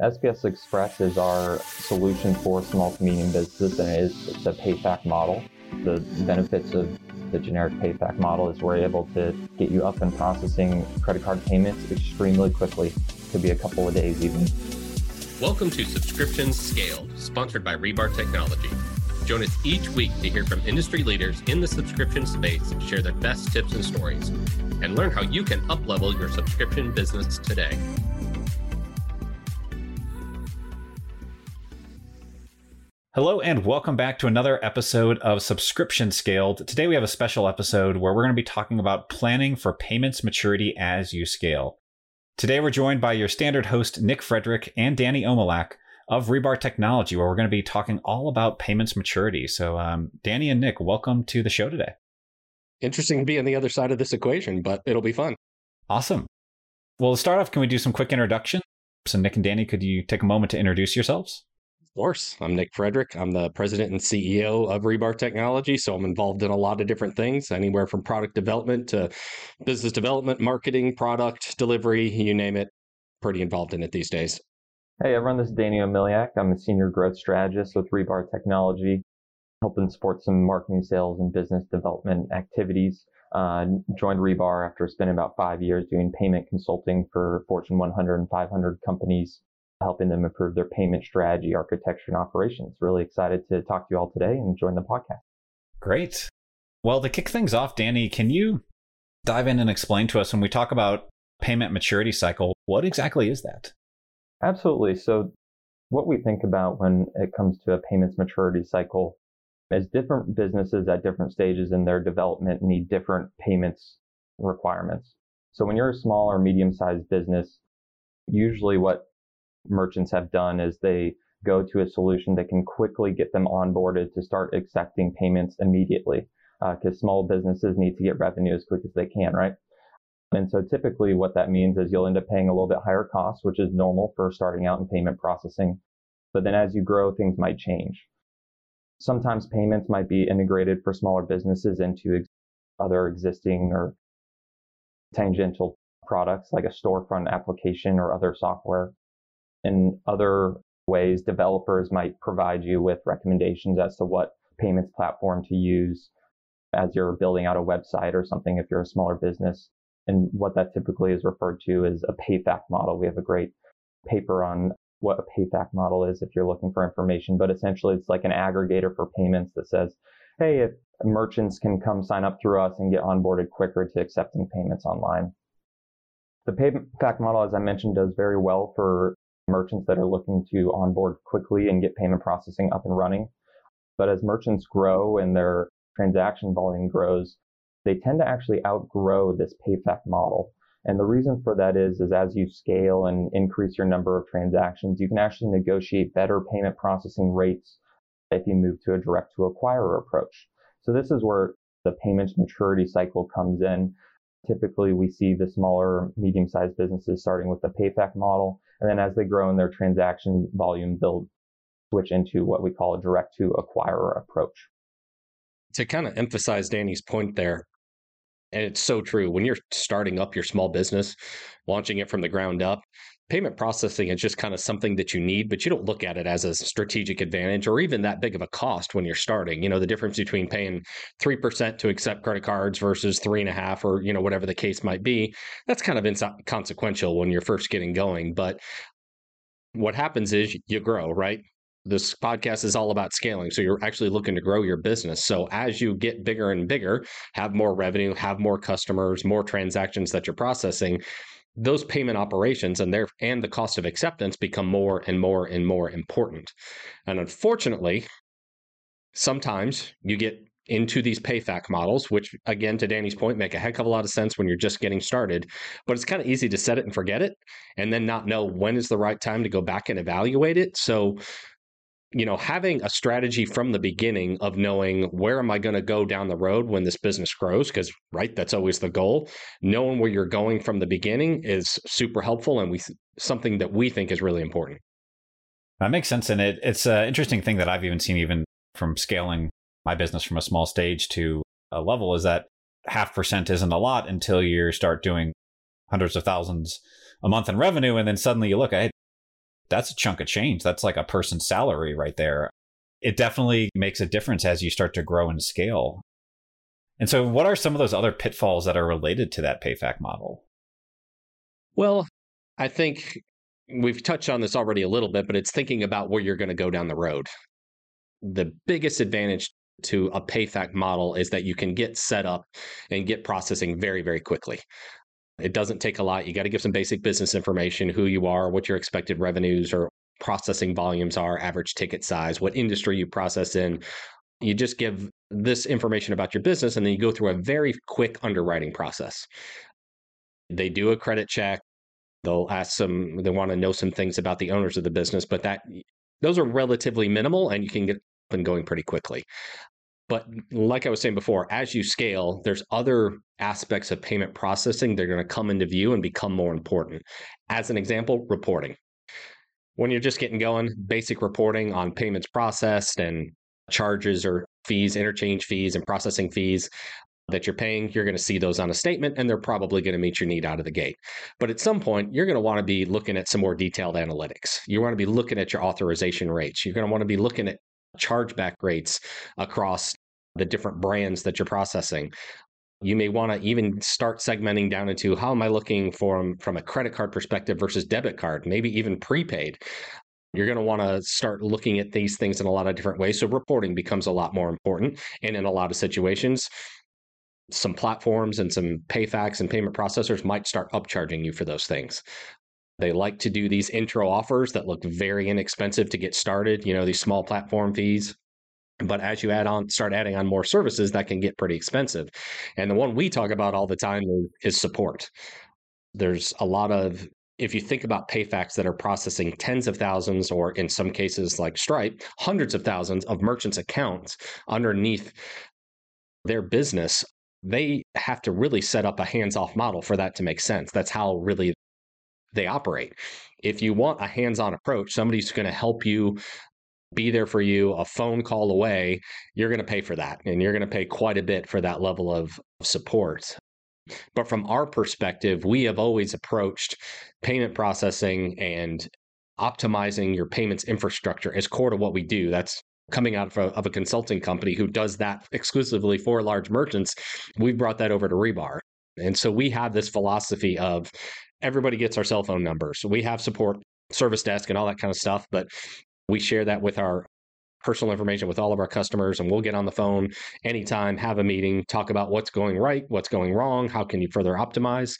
SBS Express is our solution for small to medium businesses, and it is it's a payfac model. The benefits of the generic payfac model is we're able to get you up and processing credit card payments extremely quickly. Could be a couple of days even. Welcome to Subscriptions Scaled, sponsored by Rebar Technology. Join us each week to hear from industry leaders in the subscription space share their best tips and stories, and learn how you can uplevel your subscription business today. Hello, and welcome back to another episode of Subscription Scaled. Today, we have a special episode where we're going to be talking about planning for payments maturity as you scale. Today, we're joined by your standard host, Nick Frederick and Danny Omalak of Rebar Technology, where we're going to be talking all about payments maturity. So, um, Danny and Nick, welcome to the show today. Interesting to be on the other side of this equation, but it'll be fun. Awesome. Well, to start off, can we do some quick introduction? So, Nick and Danny, could you take a moment to introduce yourselves? Of course. I'm Nick Frederick. I'm the president and CEO of Rebar Technology. So I'm involved in a lot of different things, anywhere from product development to business development, marketing, product delivery, you name it. Pretty involved in it these days. Hey everyone, this is Danny Omiliak. I'm a senior growth strategist with Rebar Technology, helping support some marketing, sales, and business development activities. Uh, joined Rebar after spending about five years doing payment consulting for Fortune 100 and 500 companies helping them improve their payment strategy, architecture, and operations. Really excited to talk to you all today and join the podcast. Great. Well, to kick things off, Danny, can you dive in and explain to us when we talk about payment maturity cycle, what exactly is that? Absolutely. So, what we think about when it comes to a payments maturity cycle is different businesses at different stages in their development need different payments requirements. So, when you're a small or medium sized business, usually what merchants have done is they go to a solution that can quickly get them onboarded to start accepting payments immediately because uh, small businesses need to get revenue as quick as they can, right? And so typically what that means is you'll end up paying a little bit higher costs, which is normal for starting out in payment processing. But then as you grow, things might change. Sometimes payments might be integrated for smaller businesses into ex- other existing or tangential products like a storefront application or other software in other ways, developers might provide you with recommendations as to what payments platform to use as you're building out a website or something if you're a smaller business. And what that typically is referred to is a payfac model. We have a great paper on what a payfac model is if you're looking for information, but essentially it's like an aggregator for payments that says, hey, if merchants can come sign up through us and get onboarded quicker to accepting payments online. The payfac model, as I mentioned, does very well for merchants that are looking to onboard quickly and get payment processing up and running. But as merchants grow and their transaction volume grows, they tend to actually outgrow this payfac model. And the reason for that is, is as you scale and increase your number of transactions, you can actually negotiate better payment processing rates if you move to a direct to acquirer approach. So this is where the payments maturity cycle comes in. Typically, we see the smaller, medium-sized businesses starting with the payfac model, and then as they grow in their transaction volume, they'll switch into what we call a direct to acquirer approach. To kind of emphasize Danny's point there, and it's so true. When you're starting up your small business, launching it from the ground up, payment processing is just kind of something that you need, but you don't look at it as a strategic advantage or even that big of a cost when you're starting. You know, the difference between paying 3% to accept credit cards versus three and a half or, you know, whatever the case might be, that's kind of inconsequential when you're first getting going. But what happens is you grow, right? this podcast is all about scaling. So you're actually looking to grow your business. So as you get bigger and bigger, have more revenue, have more customers, more transactions that you're processing, those payment operations and their and the cost of acceptance become more and more and more important. And unfortunately, sometimes you get into these payfac models, which again, to Danny's point, make a heck of a lot of sense when you're just getting started. But it's kind of easy to set it and forget it and then not know when is the right time to go back and evaluate it. So you know, having a strategy from the beginning of knowing where am I going to go down the road when this business grows, because right, that's always the goal. Knowing where you're going from the beginning is super helpful, and we something that we think is really important. That makes sense, and it it's an interesting thing that I've even seen even from scaling my business from a small stage to a level is that half percent isn't a lot until you start doing hundreds of thousands a month in revenue, and then suddenly you look at that's a chunk of change. That's like a person's salary right there. It definitely makes a difference as you start to grow and scale. And so, what are some of those other pitfalls that are related to that PayFac model? Well, I think we've touched on this already a little bit, but it's thinking about where you're going to go down the road. The biggest advantage to a PayFac model is that you can get set up and get processing very, very quickly. It doesn't take a lot. You got to give some basic business information, who you are, what your expected revenues or processing volumes are, average ticket size, what industry you process in. You just give this information about your business and then you go through a very quick underwriting process. They do a credit check. They'll ask some, they want to know some things about the owners of the business, but that those are relatively minimal and you can get up and going pretty quickly. But like I was saying before, as you scale, there's other aspects of payment processing that are going to come into view and become more important. As an example, reporting. When you're just getting going, basic reporting on payments processed and charges or fees, interchange fees, and processing fees that you're paying, you're going to see those on a statement and they're probably going to meet your need out of the gate. But at some point, you're going to want to be looking at some more detailed analytics. You want to be looking at your authorization rates. You're going to want to be looking at chargeback rates across the different brands that you're processing. You may want to even start segmenting down into how am I looking from from a credit card perspective versus debit card, maybe even prepaid. You're going to want to start looking at these things in a lot of different ways. So reporting becomes a lot more important. And in a lot of situations, some platforms and some PayFacs and payment processors might start upcharging you for those things. They like to do these intro offers that look very inexpensive to get started, you know, these small platform fees. But as you add on, start adding on more services, that can get pretty expensive. And the one we talk about all the time is support. There's a lot of, if you think about PayFacs that are processing tens of thousands, or in some cases like Stripe, hundreds of thousands of merchants' accounts underneath their business, they have to really set up a hands off model for that to make sense. That's how really they operate. If you want a hands on approach, somebody's going to help you be there for you a phone call away, you're going to pay for that. And you're going to pay quite a bit for that level of support. But from our perspective, we have always approached payment processing and optimizing your payments infrastructure as core to what we do. That's coming out of a, of a consulting company who does that exclusively for large merchants. We've brought that over to Rebar. And so we have this philosophy of everybody gets our cell phone numbers. We have support service desk and all that kind of stuff, but we share that with our personal information with all of our customers and we'll get on the phone anytime, have a meeting, talk about what's going right, what's going wrong, how can you further optimize.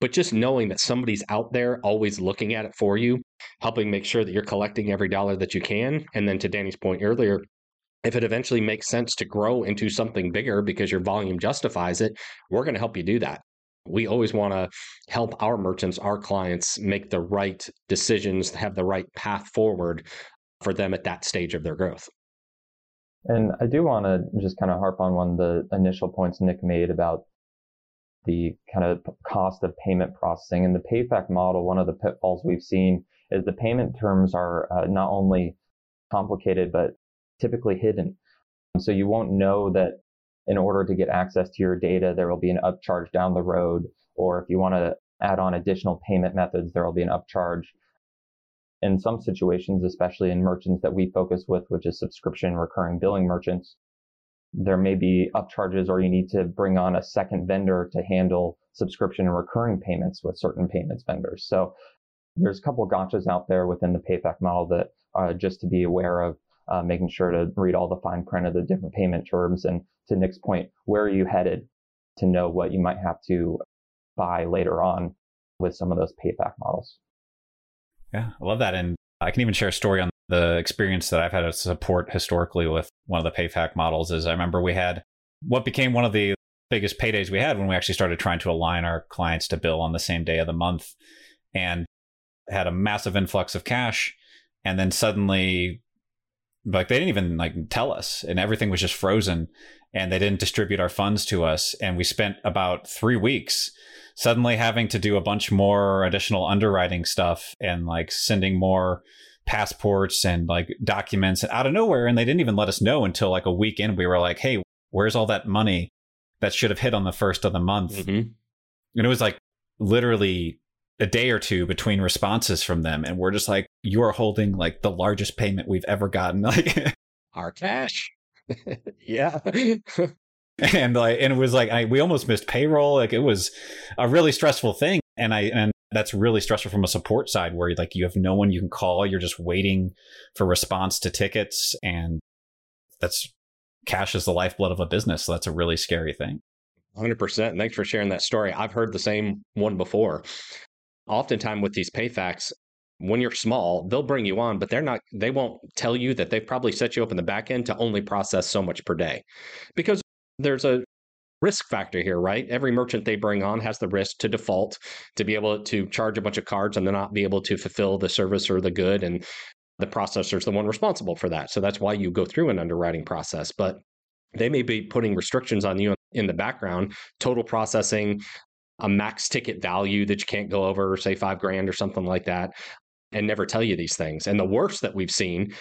But just knowing that somebody's out there always looking at it for you, helping make sure that you're collecting every dollar that you can. And then to Danny's point earlier, if it eventually makes sense to grow into something bigger because your volume justifies it, we're going to help you do that. We always want to help our merchants, our clients make the right decisions, have the right path forward for them at that stage of their growth. And I do want to just kind of harp on one of the initial points Nick made about the kind of cost of payment processing. In the PayFac model, one of the pitfalls we've seen is the payment terms are uh, not only complicated, but typically hidden. So you won't know that in order to get access to your data, there will be an upcharge down the road. Or if you want to add on additional payment methods, there will be an upcharge. In some situations, especially in merchants that we focus with, which is subscription recurring billing merchants, there may be upcharges or you need to bring on a second vendor to handle subscription and recurring payments with certain payments vendors. So there's a couple of gotchas out there within the PayFac model that uh, just to be aware of uh, making sure to read all the fine print of the different payment terms. And to Nick's point, where are you headed to know what you might have to buy later on with some of those payfac models? Yeah, I love that. And I can even share a story on the experience that I've had to support historically with one of the payfac models. Is I remember we had what became one of the biggest paydays we had when we actually started trying to align our clients to bill on the same day of the month and had a massive influx of cash and then suddenly like they didn't even like tell us and everything was just frozen and they didn't distribute our funds to us and we spent about three weeks suddenly having to do a bunch more additional underwriting stuff and like sending more passports and like documents out of nowhere and they didn't even let us know until like a week in we were like hey where's all that money that should have hit on the first of the month mm-hmm. and it was like literally a day or two between responses from them and we're just like you are holding like the largest payment we've ever gotten. Like our cash. Yeah. and like and it was like I, we almost missed payroll. Like it was a really stressful thing and i and that's really stressful from a support side where like you have no one you can call. You're just waiting for response to tickets and that's cash is the lifeblood of a business so that's a really scary thing. 100% thanks for sharing that story. I've heard the same one before oftentimes with these payfacs when you're small they'll bring you on but they're not they won't tell you that they've probably set you up in the back end to only process so much per day because there's a risk factor here, right? Every merchant they bring on has the risk to default, to be able to charge a bunch of cards and then not be able to fulfill the service or the good. And the processor is the one responsible for that. So that's why you go through an underwriting process. But they may be putting restrictions on you in the background, total processing, a max ticket value that you can't go over, say five grand or something like that, and never tell you these things. And the worst that we've seen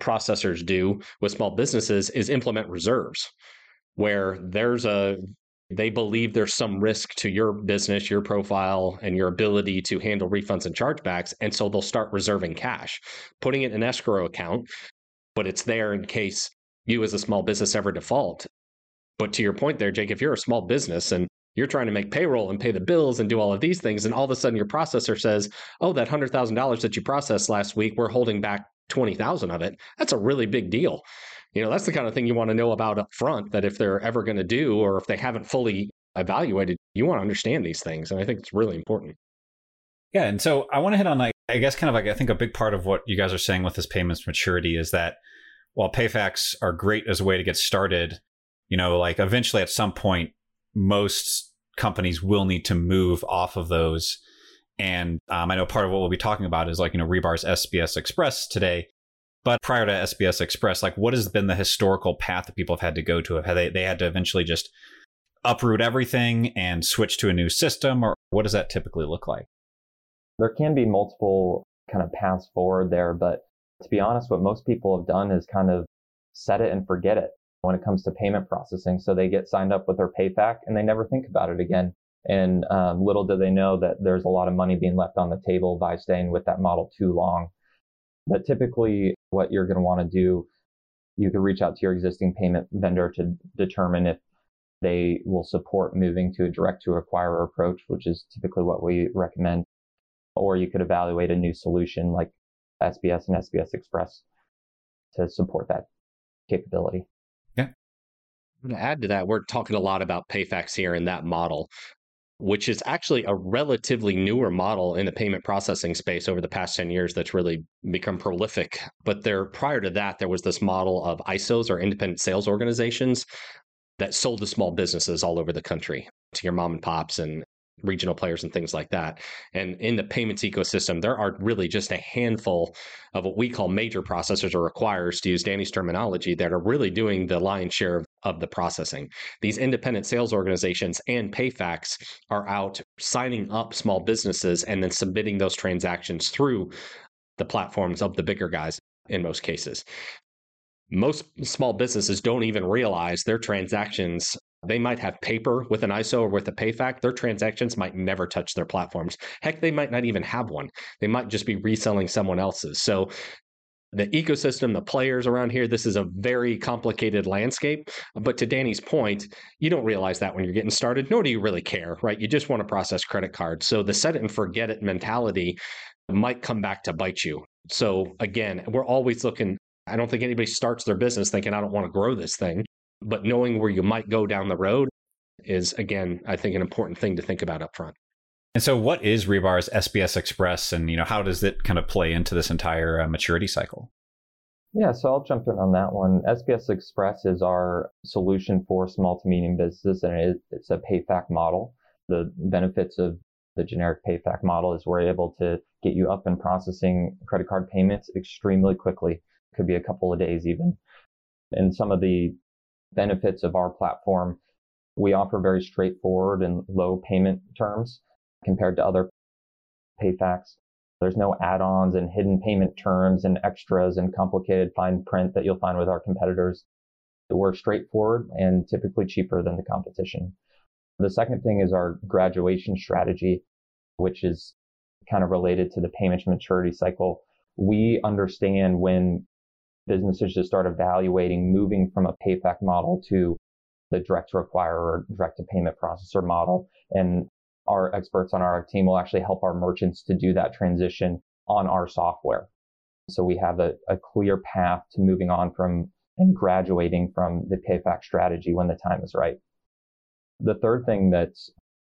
processors do with small businesses is implement reserves where there's a they believe there's some risk to your business, your profile, and your ability to handle refunds and chargebacks. And so they'll start reserving cash, putting it in an escrow account, but it's there in case you as a small business ever default. But to your point there, Jake, if you're a small business and you're trying to make payroll and pay the bills and do all of these things, and all of a sudden your processor says, Oh, that $100,000 that you processed last week, we're holding back 20,000 of it. That's a really big deal you know that's the kind of thing you want to know about up front that if they're ever going to do or if they haven't fully evaluated you want to understand these things and i think it's really important yeah and so i want to hit on like i guess kind of like i think a big part of what you guys are saying with this payments maturity is that while payfacs are great as a way to get started you know like eventually at some point most companies will need to move off of those and um, i know part of what we'll be talking about is like you know rebar's sbs express today but prior to SBS Express, like what has been the historical path that people have had to go to? Have they they had to eventually just uproot everything and switch to a new system, or what does that typically look like? There can be multiple kind of paths forward there, but to be honest, what most people have done is kind of set it and forget it when it comes to payment processing. So they get signed up with their PayFac and they never think about it again. And um, little do they know that there's a lot of money being left on the table by staying with that model too long. But typically, what you're going to want to do, you can reach out to your existing payment vendor to determine if they will support moving to a direct to acquirer approach, which is typically what we recommend. Or you could evaluate a new solution like SBS and SBS Express to support that capability. To add to that, we're talking a lot about PayFacs here in that model which is actually a relatively newer model in the payment processing space over the past 10 years that's really become prolific. But there prior to that, there was this model of ISOs or independent sales organizations that sold to small businesses all over the country to your mom and pops and regional players and things like that. And in the payments ecosystem, there are really just a handful of what we call major processors or acquirers, to use Danny's terminology, that are really doing the lion's share of, of the processing. These independent sales organizations and PayFacs are out signing up small businesses and then submitting those transactions through the platforms of the bigger guys in most cases most small businesses don't even realize their transactions they might have paper with an ISO or with a PayFac. Their transactions might never touch their platforms. Heck, they might not even have one. They might just be reselling someone else's. So the ecosystem, the players around here, this is a very complicated landscape. But to Danny's point, you don't realize that when you're getting started, nor do you really care, right? You just want to process credit cards. So the set it and forget it mentality might come back to bite you. So again, we're always looking. I don't think anybody starts their business thinking, I don't want to grow this thing but knowing where you might go down the road is again i think an important thing to think about up front and so what is rebar's sbs express and you know how does it kind of play into this entire uh, maturity cycle? Yeah so i'll jump in on that one. Sbs express is our solution for small to medium businesses and it's a payfac model. The benefits of the generic payfac model is we're able to get you up and processing credit card payments extremely quickly. Could be a couple of days even. And some of the benefits of our platform, we offer very straightforward and low payment terms compared to other payfacs. There's no add-ons and hidden payment terms and extras and complicated fine print that you'll find with our competitors. We're straightforward and typically cheaper than the competition. The second thing is our graduation strategy. which is kind of related to the payments maturity cycle. We understand when businesses should start evaluating moving from a PayFac model to the direct to acquire or direct to payment processor model. And our experts on our team will actually help our merchants to do that transition on our software. So we have a, a clear path to moving on from and graduating from the PayFac strategy when the time is right. The third thing that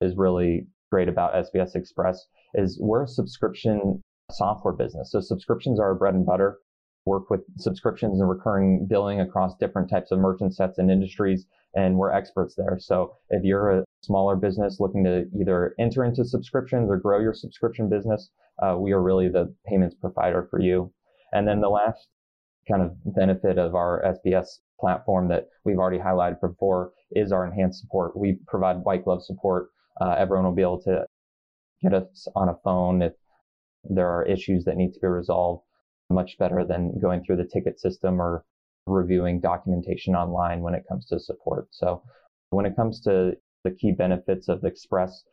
is really great about SBS Express is we're a subscription software business. So subscriptions are our bread and butter. Work with subscriptions and recurring billing across different types of merchant sets and industries, and we're experts there. So if you're a smaller business looking to either enter into subscriptions or grow your subscription business, uh, we are really the payments provider for you. And then the last kind of benefit of our SBS platform that we've already highlighted before is our enhanced support. We provide white glove support. Uh, everyone will be able to get us on a phone if there are issues that need to be resolved much better than going through the ticket system or reviewing documentation online when it comes to support. So when it comes to the key benefits of Express,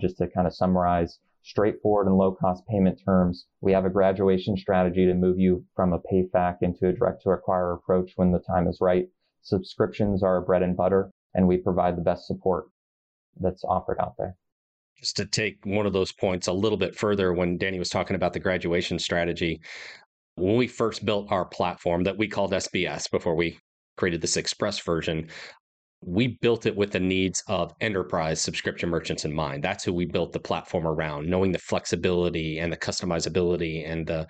just to kind of summarize, straightforward and low cost payment terms. We have a graduation strategy to move you from a PayFac into a direct to acquire approach when the time is right. Subscriptions are bread and butter, and we provide the best support that's offered out there. Just to take one of those points a little bit further, when Danny was talking about the graduation strategy, when we first built our platform that we called SBS before we created this Express version, we built it with the needs of enterprise subscription merchants in mind. That's who we built the platform around, knowing the flexibility and the customizability and the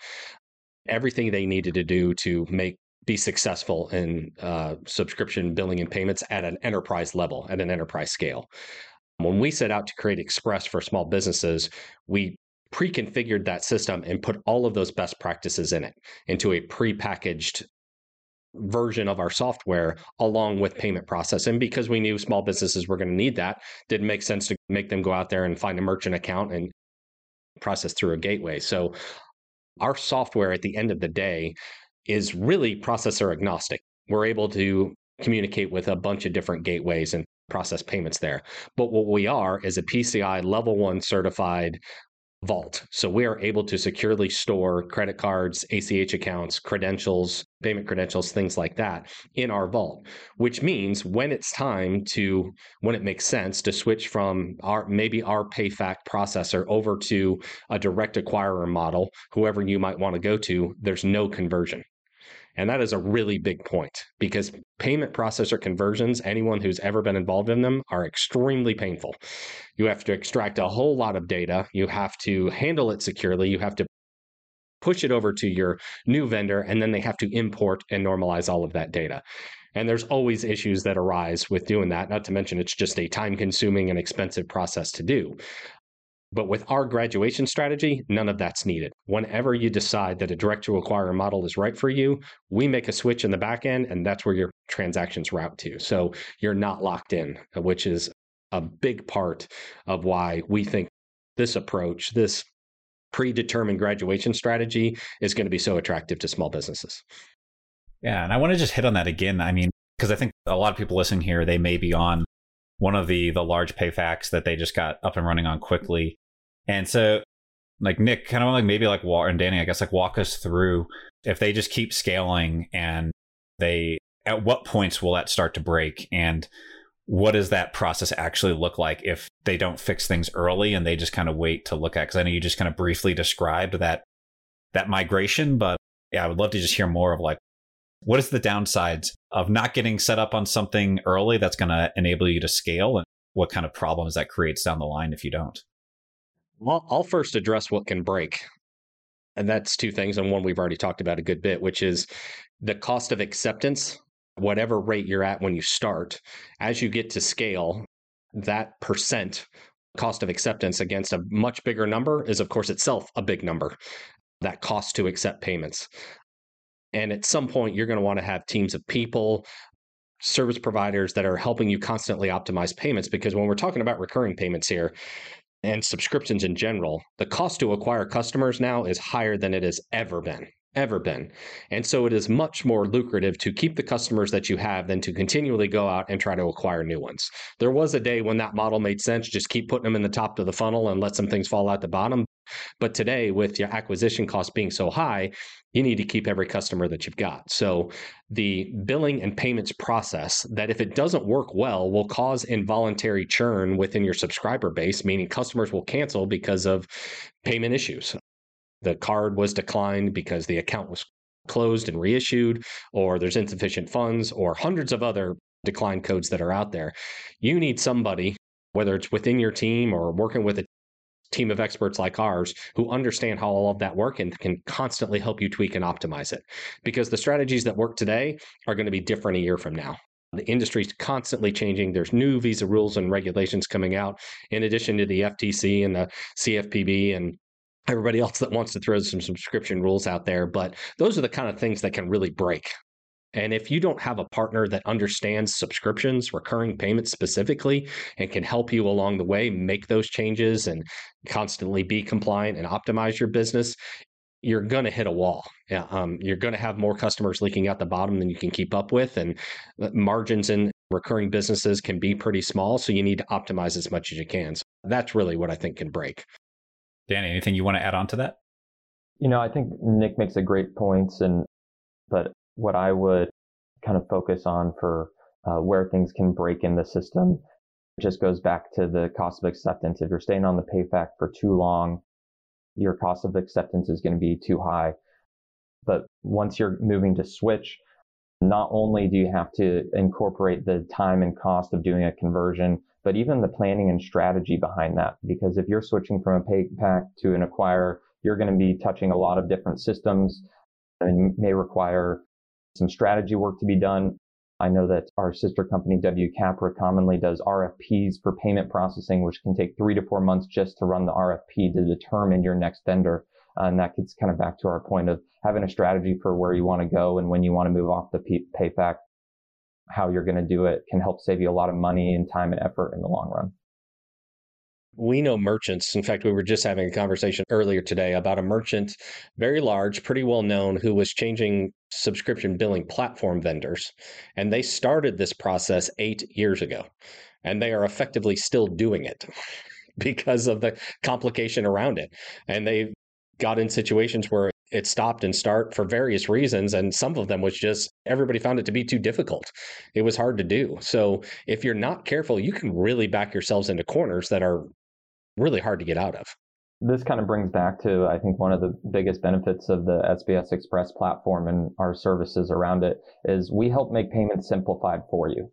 everything they needed to do to make be successful in uh, subscription billing and payments at an enterprise level, at an enterprise scale. When we set out to create Express for small businesses, we pre-configured that system and put all of those best practices in it into a pre-packaged version of our software along with payment processing. Because we knew small businesses were going to need that didn't make sense to make them go out there and find a merchant account and process through a gateway. So our software at the end of the day is really processor agnostic. We're able to communicate with a bunch of different gateways and process payments there. But what we are is a pci level 1 certified vault. So we are able to securely store credit cards, ACH accounts, credentials, payment credentials, things like that in our vault, which means when it's time to, when it makes sense to switch from our, maybe our PayFac processor over to a direct acquirer model, whoever you might want to go to, there's no conversion. And that is a really big point because payment processor conversions, anyone who's ever been involved in them, are extremely painful. You have to extract a whole lot of data, you have to handle it securely, you have to push it over to your new vendor, and then they have to import and normalize all of that data. And there's always issues that arise with doing that, not to mention it's just a time consuming and expensive process to do. But with our graduation strategy, none of that's needed. Whenever you decide that a direct to acquire model is right for you, we make a switch in the back end, and that's where your transactions route to. So you're not locked in, which is a big part of why we think this approach, this predetermined graduation strategy, is going to be so attractive to small businesses. Yeah. And I want to just hit on that again. I mean, because I think a lot of people listening here, they may be on one of the the large payfacs that they just got up and running on quickly and so, like Nick, kind of like maybe like Walt and Danny, I guess, like walk us through if they just keep scaling and they, at what points will that start to break? And what does that process actually look like if they don't fix things early and they just kind of wait to look at? Because I know you just kind of briefly described that that migration, but yeah, I would love to just hear more of like what is the downsides of not getting set up on something early that's going to enable you to scale and what kind of problems that creates down the line if you don't I'll, I'll first address what can break. And that's two things. And one we've already talked about a good bit, which is the cost of acceptance, whatever rate you're at when you start, as you get to scale, that percent cost of acceptance against a much bigger number is, of course, itself a big number. That cost to accept payments. And at some point, you're going to want to have teams of people, service providers that are helping you constantly optimize payments. Because when we're talking about recurring payments here, and subscriptions in general, the cost to acquire customers now is higher than it has ever been. ever been. And so it is much more lucrative to keep the customers that you have than to continually go out and try to acquire new ones. There was a day when that model made sense, just keep putting them in the top of the funnel and let some things fall out the bottom. But today, with your acquisition cost being so high, you need to keep every customer that you've got. So the billing and payments process that if it doesn't work well will cause involuntary churn within your subscriber base, meaning customers will cancel because of payment issues the card was declined because the account was closed and reissued, or there's insufficient funds, or hundreds of other decline codes that are out there. You need somebody, whether it's within your team or working with a team of experts like ours who understand how all of that work and can constantly help you tweak and optimize it. Because the strategies that work today are going to be different a year from now. The industry is constantly changing. There's new visa rules and regulations coming out, in addition to the FTC and the CFPB and everybody else that wants to throw some subscription rules out there. But those are the kind of things that can really break. And if you don't have a partner that understands subscriptions, recurring payments specifically, and can help you along the way make those changes and constantly be compliant and optimize your business, you're going to hit a wall. Yeah, um, you're going to have more customers leaking out the bottom than you can keep up with, and margins in recurring businesses can be pretty small. So you need to optimize as much as you can. So that's really what I think can break. Danny, anything you want to add on to that? You know, I think Nick makes a great points, and but what I would kind of focus on for uh, where things can break in the system just goes back to the cost of acceptance. If you're staying on the PayFac for too long, your cost of acceptance is going to be too high. But once you're moving to switch, not only do you have to incorporate the time and cost of doing a conversion, but even the planning and strategy behind that. Because if you're switching from a PayFac to an acquirer, you're going to be touching a lot of different systems and may require some strategy work to be done. I know that our sister company, W Capra, commonly does RFPs for payment processing, which can take three to four months just to run the RFP to determine your next vendor. And that gets kind of back to our point of having a strategy for where you want to go and when you want to move off the PayFac how you're going to do it can help save you a lot of money and time and effort in the long run. We know merchants. In fact, we were just having a conversation earlier today about a merchant, very large, pretty well known, who was changing subscription billing platform vendors. And they started this process eight years ago. And they are effectively still doing it because of the complication around it. And they got in situations where it stopped and start for various reasons and some of them was just everybody found it to be too difficult it was hard to do so if you're not careful you can really back yourselves into corners that are really hard to get out of. This kind of brings back to i think one of the biggest benefits of the sbs express platform and our services around it is we help make payments simplified for you.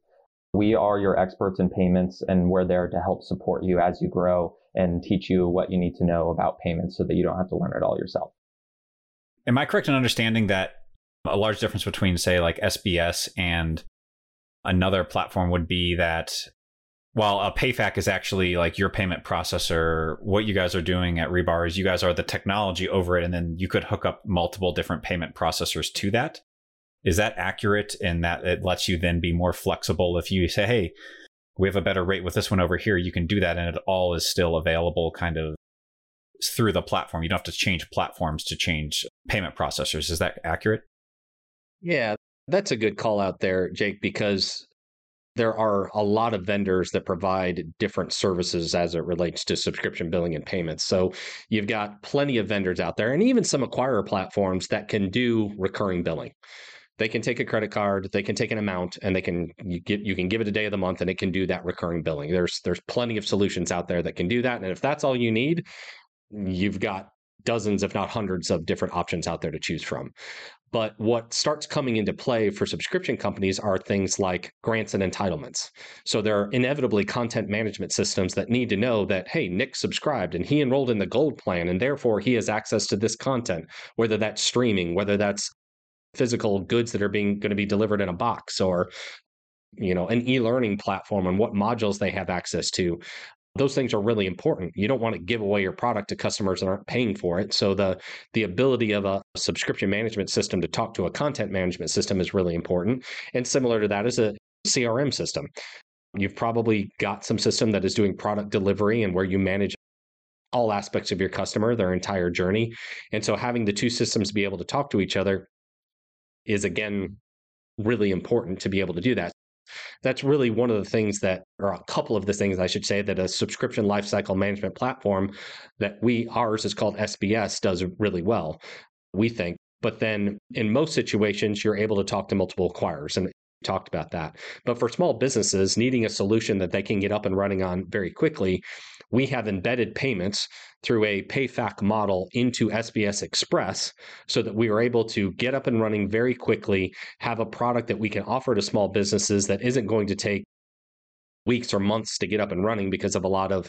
We are your experts in payments and we're there to help support you as you grow and teach you what you need to know about payments so that you don't have to learn it all yourself. Am I correct in understanding that a large difference between, say, like SBS and another platform would be that while a PayFac is actually like your payment processor, what you guys are doing at Rebar is you guys are the technology over it, and then you could hook up multiple different payment processors to that. Is that accurate in that it lets you then be more flexible if you say, hey, we have a better rate with this one over here, you can do that and it all is still available kind of through the platform. You don't have to change platforms to change payment processors. Is that accurate? Yeah, that's a good call out there, Jake, because there are a lot of vendors that provide different services as it relates to subscription billing and payments. So you've got plenty of vendors out there and even some acquirer platforms that can do recurring billing. They can take a credit card, they can take an amount, and they can you get you can give it a day of the month, and it can do that recurring billing. There's there's plenty of solutions out there that can do that, and if that's all you need, you've got dozens, if not hundreds, of different options out there to choose from. But what starts coming into play for subscription companies are things like grants and entitlements. So there are inevitably content management systems that need to know that, hey, Nick subscribed and he enrolled in the gold plan, and therefore he has access to this content, whether that's streaming, whether that's physical goods that are being going to be delivered in a box or you know an e-learning platform and what modules they have access to those things are really important. You don't want to give away your product to customers that aren't paying for it. So the the ability of a subscription management system to talk to a content management system is really important. And similar to that is a CRM system. You've probably got some system that is doing product delivery and where you manage all aspects of your customer, their entire journey. And so having the two systems be able to talk to each other is again really important to be able to do that. That's really one of the things that, or a couple of the things I should say, that a subscription lifecycle management platform that we, ours is called SBS, does really well, we think. But then in most situations, you're able to talk to multiple acquirers. And talked about that. But for small businesses needing a solution that they can get up and running on very quickly, we have embedded payments through a PayFac model into SBS Express so that we are able to get up and running very quickly, have a product that we can offer to small businesses that isn't going to take weeks or months to get up and running because of a lot of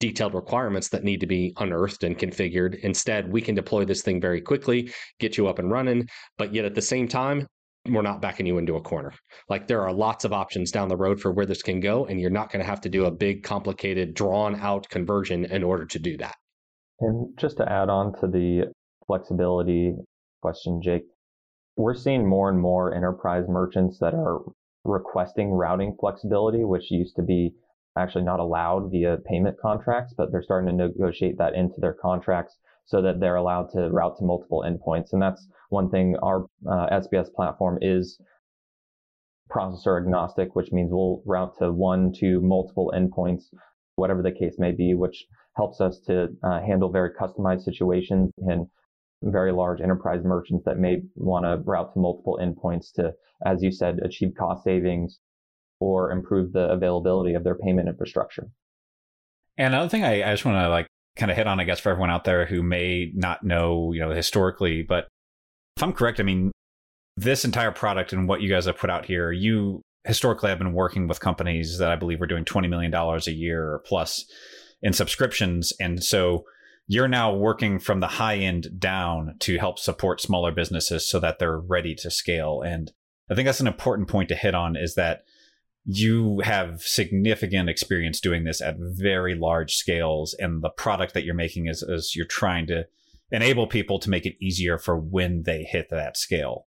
detailed requirements that need to be unearthed and configured. Instead, we can deploy this thing very quickly, get you up and running, but yet at the same time, we're not backing you into a corner. Like there are lots of options down the road for where this can go, and you're not going to have to do a big, complicated, drawn out conversion in order to do that. And just to add on to the flexibility question, Jake, we're seeing more and more enterprise merchants that are requesting routing flexibility, which used to be actually not allowed via payment contracts, but they're starting to negotiate that into their contracts so that they're allowed to route to multiple endpoints. And that's one thing our uh, SBS platform is processor agnostic, which means we'll route to one to multiple endpoints, whatever the case may be, which helps us to uh, handle very customized situations and very large enterprise merchants that may want to route to multiple endpoints to, as you said, achieve cost savings or improve the availability of their payment infrastructure. And another thing I, I just want to like kind of hit on, I guess, for everyone out there who may not know, you know, historically, but if I'm correct, I mean, this entire product and what you guys have put out here, you historically have been working with companies that I believe are doing $20 million a year or plus in subscriptions. And so you're now working from the high end down to help support smaller businesses so that they're ready to scale. And I think that's an important point to hit on is that you have significant experience doing this at very large scales and the product that you're making is, is you're trying to enable people to make it easier for when they hit that scale.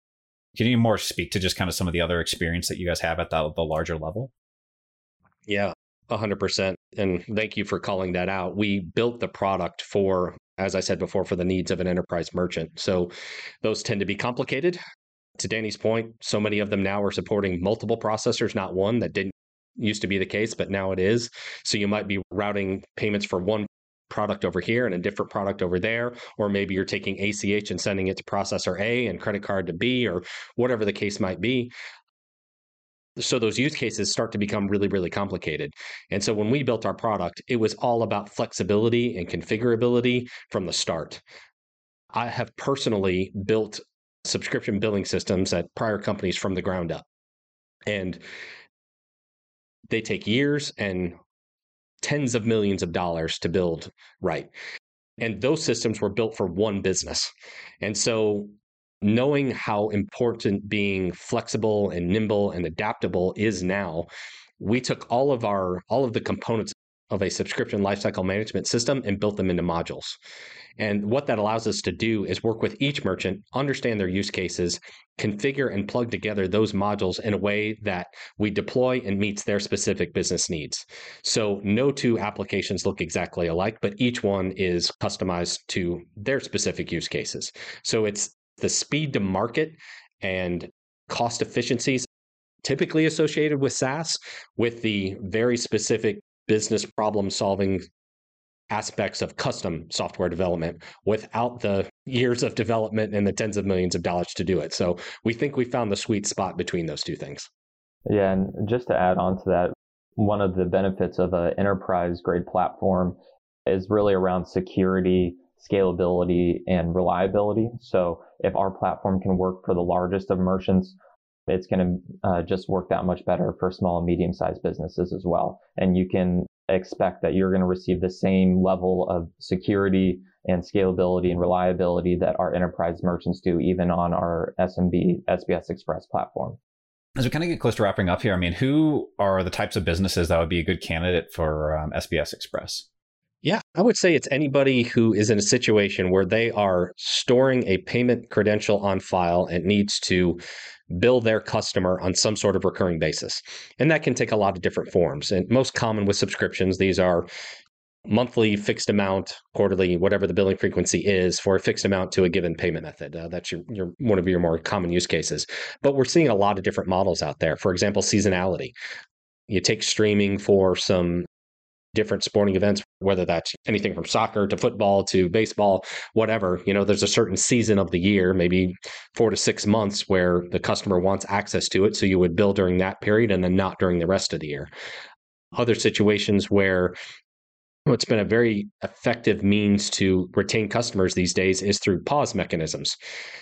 Can you more speak to just kind of some of the other experience that you guys have at the, the larger level? Yeah 100% and thank you for calling that out. We built the product for as i said before for the needs of an enterprise merchant. So those tend to be complicated to Danny's point, so many of them now are supporting multiple processors, not one that didn't used to be the case, but now it is. So you might be routing payments for one product over here and a different product over there, or maybe you're taking ACH and sending it to processor A and credit card to B, or whatever the case might be. So those use cases start to become really, really complicated. And so when we built our product, it was all about flexibility and configurability from the start. I have personally built subscription billing systems at prior companies from the ground up. And they take years and tens of millions of dollars to build right. And those systems were built for one business. And so knowing how important being flexible and nimble and adaptable is now, we took all of our all of the components of a subscription lifecycle management system and built them into modules. And what that allows us to do is work with each merchant, understand their use cases, configure and plug together those modules in a way that we deploy and meets their specific business needs. So no two applications look exactly alike, but each one is customized to their specific use cases. So it's the speed to market and cost efficiencies typically associated with SaaS with the very specific business problem solving aspects of custom software development without the years of development and the tens of millions of dollars to do it. So we think we found the sweet spot between those two things. Yeah, and just to add on to that, one of the benefits of an enterprise grade platform is really around security, scalability, and reliability. So if our platform can work for the largest of merchants, it's going to uh, just work that much better for small and medium sized businesses as well. And you can expect that you're going to receive the same level of security and scalability and reliability that our enterprise merchants do, even on our SMB SBS Express platform. As we kind of get close to wrapping up here, I mean, who are the types of businesses that would be a good candidate for um, SBS Express? Yeah, I would say it's anybody who is in a situation where they are storing a payment credential on file and needs to bill their customer on some sort of recurring basis. And that can take a lot of different forms. And most common with subscriptions, these are monthly fixed amount, quarterly, whatever the billing frequency is for a fixed amount to a given payment method. Uh, that's your, your one of your more common use cases. But we're seeing a lot of different models out there. For example, seasonality. You take streaming for some different sporting events, whether that's anything from soccer to football to baseball, whatever. You know, there's a certain season of the year, maybe four to six months, where the customer wants access to it. So you would bill during that period and then not during the rest of the year. Other situations where what's been a very effective means to retain customers these days is through pause mechanisms.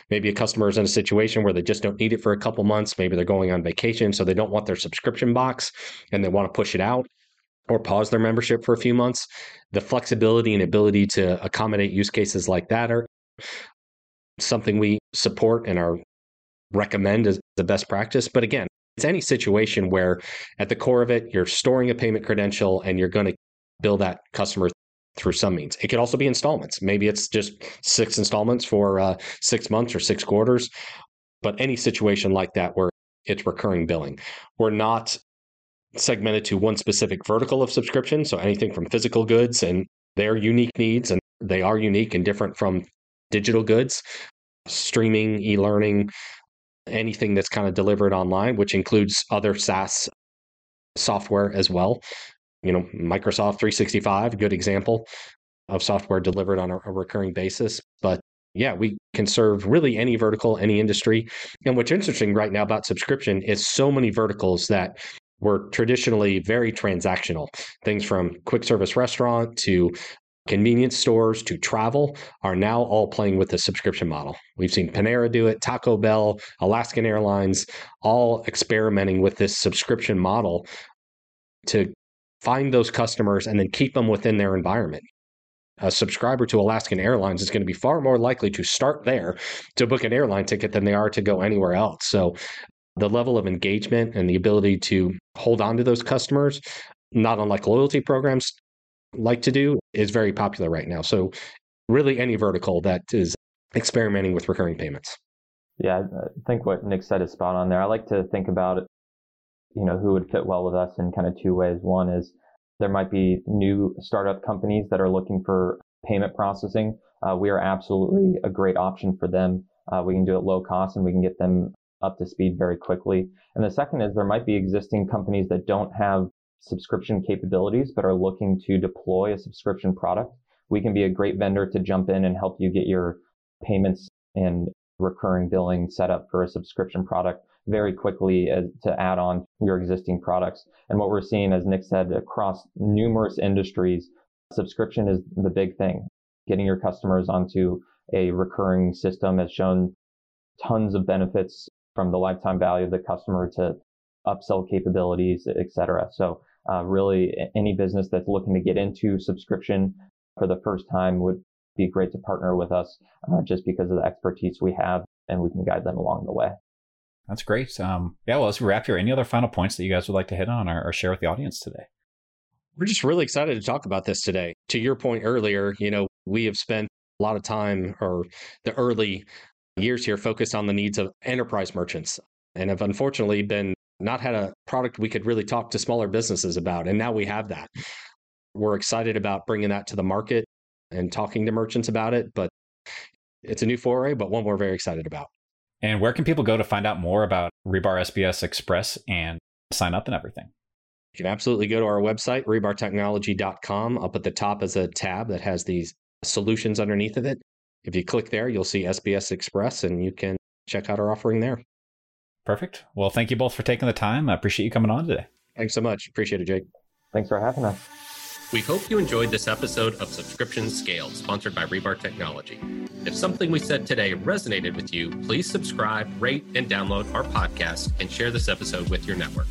Maybe a customer is in a situation where they just don't need it for a couple months. Maybe they're going on vacation, so they don't want their subscription box and they want to push it out or pause their membership for a few months. The flexibility and ability to accommodate use cases like that are something we support and are recommend as the best practice. But again, it's any situation where at the core of it, you're storing a payment credential and you're going to bill that customer through some means. It could also be installments. Maybe it's just six installments for uh, six months or six quarters. But any situation like that where it's recurring billing, we're not segmented to one specific vertical of subscription. So anything from physical goods and their unique needs, and they are unique and different from digital goods, streaming, e learning, anything that's kind of delivered online, which includes other SaaS software as well. You know, Microsoft 365, good example of software delivered on a, a recurring basis. But yeah, we can serve really any vertical, any industry. And what's interesting right now about subscription is so many verticals that were traditionally very transactional. Things from quick service restaurant to convenience stores to travel are now all playing with the subscription model. We've seen Panera do it, Taco Bell, Alaskan Airlines, all experimenting with this subscription model to find those customers and then keep them within their environment. A subscriber to Alaskan Airlines is going to be far more likely to start there to book an airline ticket than they are to go anywhere else. So the level of engagement and the ability to hold on to those customers, not unlike loyalty programs like to do, is very popular right now. So, really, any vertical that is experimenting with recurring payments. Yeah, I think what Nick said is spot on there. I like to think about, you know, who would fit well with us in kind of two ways. One is there might be new startup companies that are looking for payment processing. Uh, we are absolutely a great option for them. Uh, we can do it low cost and we can get them up to speed very quickly. And the second is there might be existing companies that don't have subscription capabilities, but are looking to deploy a subscription product. We can be a great vendor to jump in and help you get your payments and recurring billing set up for a subscription product very quickly as, to add on your existing products. And what we're seeing, as Nick said, across numerous industries, subscription is the big thing. Getting your customers onto a recurring system has shown tons of benefits from the lifetime value of the customer to upsell capabilities, et cetera. So uh, really any business that's looking to get into subscription for the first time would be great to partner with us uh, just because of the expertise we have and we can guide them along the way. That's great. Um, yeah, well, let's wrap here. Any other final points that you guys would like to hit on or, or share with the audience today? We're just really excited to talk about this today. To your point earlier, you know, we have spent a lot of time or the early years here focused on the needs of enterprise merchants and have unfortunately been not had a product we could really talk to smaller businesses about. And now we have that. We're excited about bringing that to the market and talking to merchants about it. But it's a new foray, but one we're very excited about. And where can people go to find out more about Rebar SBS Express and sign up and everything? You can absolutely go to our website, rebartechnology.com. Up at the top is a tab that has these solutions underneath of it. If you click there, you'll see SBS Express and you can check out our offering there. Perfect. Well, thank you both for taking the time. I appreciate you coming on today. Thanks so much. Appreciate it, Jake. Thanks for having us. We hope you enjoyed this episode of Subscription Scale, sponsored by Rebar Technology. If something we said today resonated with you, please subscribe, rate, and download our podcast and share this episode with your network.